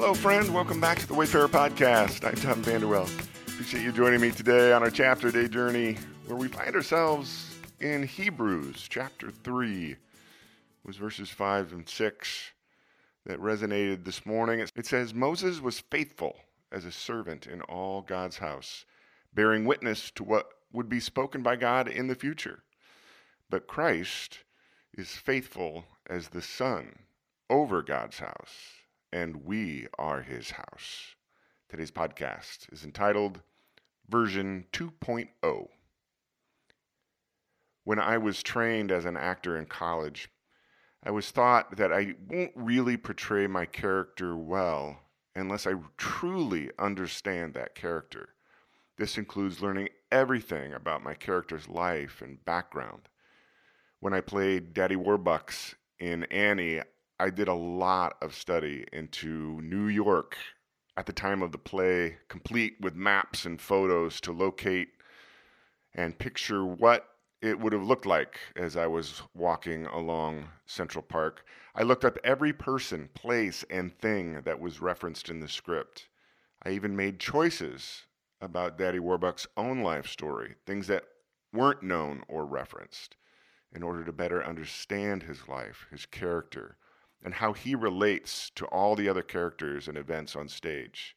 Hello, friend. Welcome back to the Wayfarer Podcast. I'm Tom Vanderwell. Appreciate you joining me today on our chapter day journey where we find ourselves in Hebrews chapter 3. It was verses 5 and 6 that resonated this morning. It says, Moses was faithful as a servant in all God's house, bearing witness to what would be spoken by God in the future. But Christ is faithful as the Son over God's house, and we are his house. Today's podcast is entitled Version 2.0. When I was trained as an actor in college, I was thought that I won't really portray my character well unless I truly understand that character. This includes learning everything about my character's life and background. When I played Daddy Warbucks in Annie, I did a lot of study into New York at the time of the play, complete with maps and photos to locate and picture what it would have looked like as I was walking along Central Park. I looked up every person, place, and thing that was referenced in the script. I even made choices about Daddy Warbucks' own life story, things that weren't known or referenced, in order to better understand his life, his character, and how he relates to all the other characters and events on stage.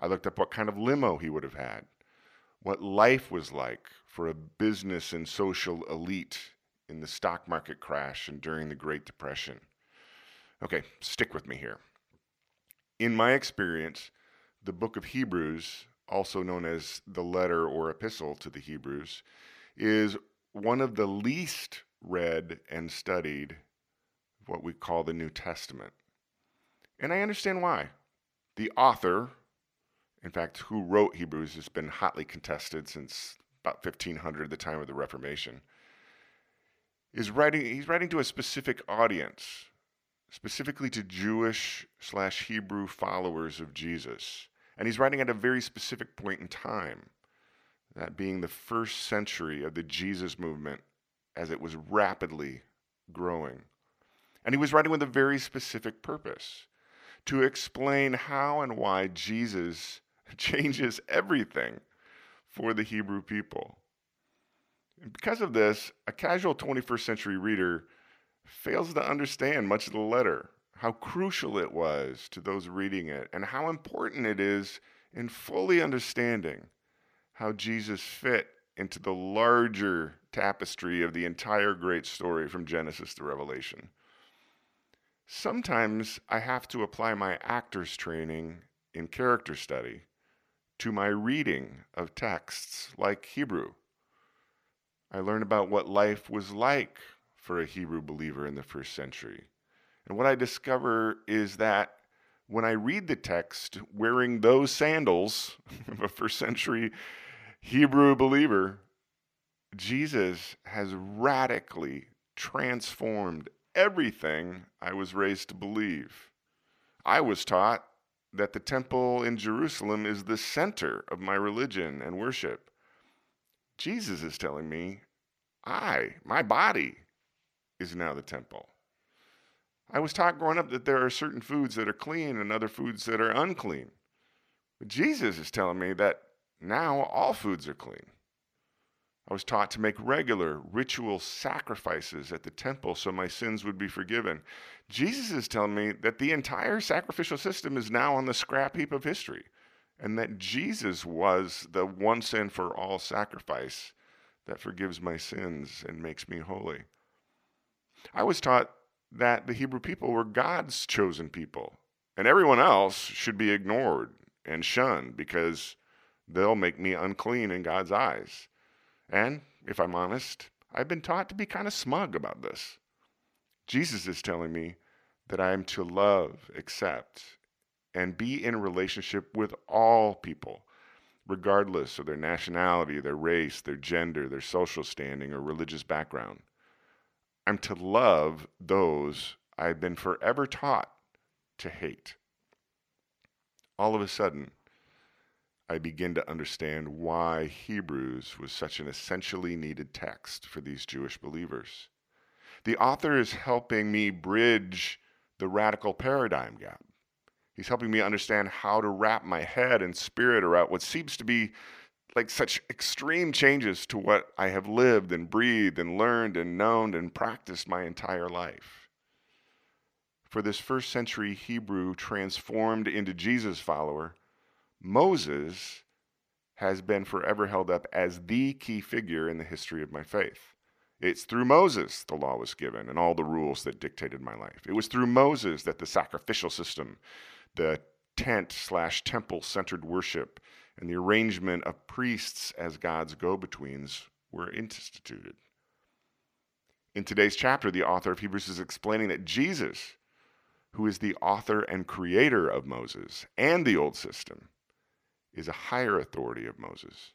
I looked up what kind of limo he would have had, what life was like for a business and social elite in the stock market crash and during the Great Depression. Okay, stick with me here. In my experience, the book of Hebrews, also known as the letter or epistle to the Hebrews, is one of the least read and studied what we call the New Testament. And I understand why. The author, in fact, who wrote Hebrews, has been hotly contested since about 1500, the time of the Reformation, is writing, he's writing to a specific audience, specifically to Jewish slash Hebrew followers of Jesus. And he's writing at a very specific point in time, that being the first century of the Jesus movement as it was rapidly growing. And he was writing with a very specific purpose to explain how and why Jesus changes everything for the Hebrew people. And because of this, a casual 21st century reader fails to understand much of the letter, how crucial it was to those reading it, and how important it is in fully understanding how Jesus fit into the larger tapestry of the entire great story from Genesis to Revelation. Sometimes I have to apply my actor's training in character study to my reading of texts like Hebrew. I learn about what life was like for a Hebrew believer in the first century. And what I discover is that when I read the text wearing those sandals of a first century Hebrew believer, Jesus has radically transformed everything I was raised to believe. I was taught that the temple in Jerusalem is the center of my religion and worship. Jesus is telling me, I, my body, is now the temple. I was taught growing up that there are certain foods that are clean and other foods that are unclean. But Jesus is telling me that now all foods are clean. I was taught to make regular ritual sacrifices at the temple so my sins would be forgiven. Jesus is telling me that the entire sacrificial system is now on the scrap heap of history and that Jesus was the once and for all sacrifice that forgives my sins and makes me holy. I was taught that the Hebrew people were God's chosen people and everyone else should be ignored and shunned because they'll make me unclean in God's eyes. And if I'm honest, I've been taught to be kind of smug about this. Jesus is telling me that I am to love, accept, and be in a relationship with all people, regardless of their nationality, their race, their gender, their social standing, or religious background. I'm to love those I've been forever taught to hate. All of a sudden, I begin to understand why Hebrews was such an essentially needed text for these Jewish believers. The author is helping me bridge the radical paradigm gap. He's helping me understand how to wrap my head and spirit around what seems to be like such extreme changes to what I have lived and breathed and learned and known and practiced my entire life. For this first century Hebrew transformed into Jesus follower, Moses has been forever held up as the key figure in the history of my faith. It's through Moses the law was given and all the rules that dictated my life. It was through Moses that the sacrificial system, the tent slash temple centered worship, and the arrangement of priests as God's go betweens were instituted. In today's chapter, the author of Hebrews is explaining that Jesus, who is the author and creator of Moses and the old system, is a higher authority of Moses.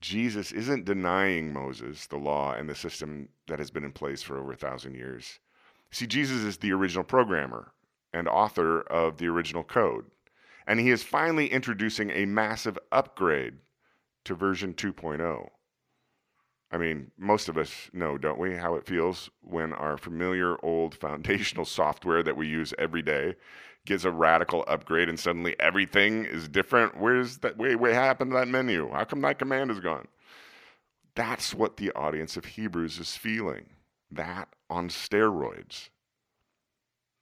Jesus isn't denying Moses, the law, and the system that has been in place for over a thousand years. See, Jesus is the original programmer and author of the original code. And he is finally introducing a massive upgrade to version 2.0. I mean, most of us know, don't we, how it feels when our familiar old foundational software that we use every day gets a radical upgrade and suddenly everything is different. Where's that? Wait, what happened to that menu? How come that command is gone? That's what the audience of Hebrews is feeling. That on steroids.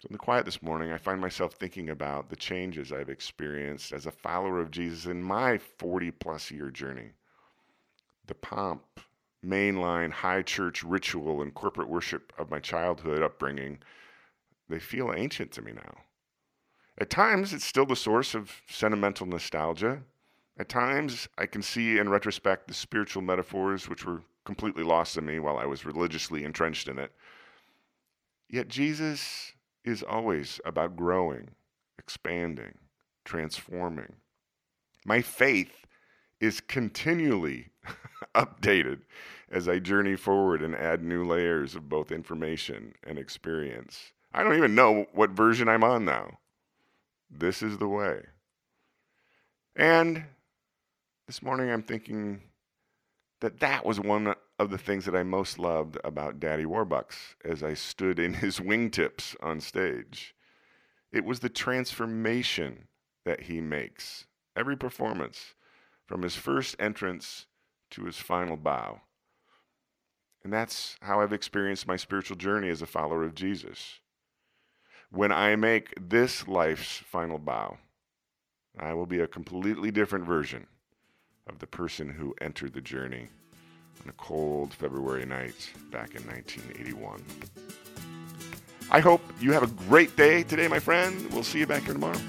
So, in the quiet this morning, I find myself thinking about the changes I've experienced as a follower of Jesus in my 40 plus year journey. The pomp, mainline, high church ritual, and corporate worship of my childhood upbringing, they feel ancient to me now. At times, it's still the source of sentimental nostalgia. At times, I can see in retrospect the spiritual metaphors which were completely lost to me while I was religiously entrenched in it. Yet Jesus is always about growing, expanding, transforming. My faith is continually updated as I journey forward and add new layers of both information and experience. I don't even know what version I'm on now. This is the way. And this morning I'm thinking that that was one of the things that I most loved about Daddy Warbucks as I stood in his wingtips on stage. It was the transformation that he makes every performance from his first entrance to his final bow. And that's how I've experienced my spiritual journey as a follower of Jesus. When I make this life's final bow, I will be a completely different version of the person who entered the journey on a cold February night back in 1981. I hope you have a great day today, my friend. We'll see you back here tomorrow.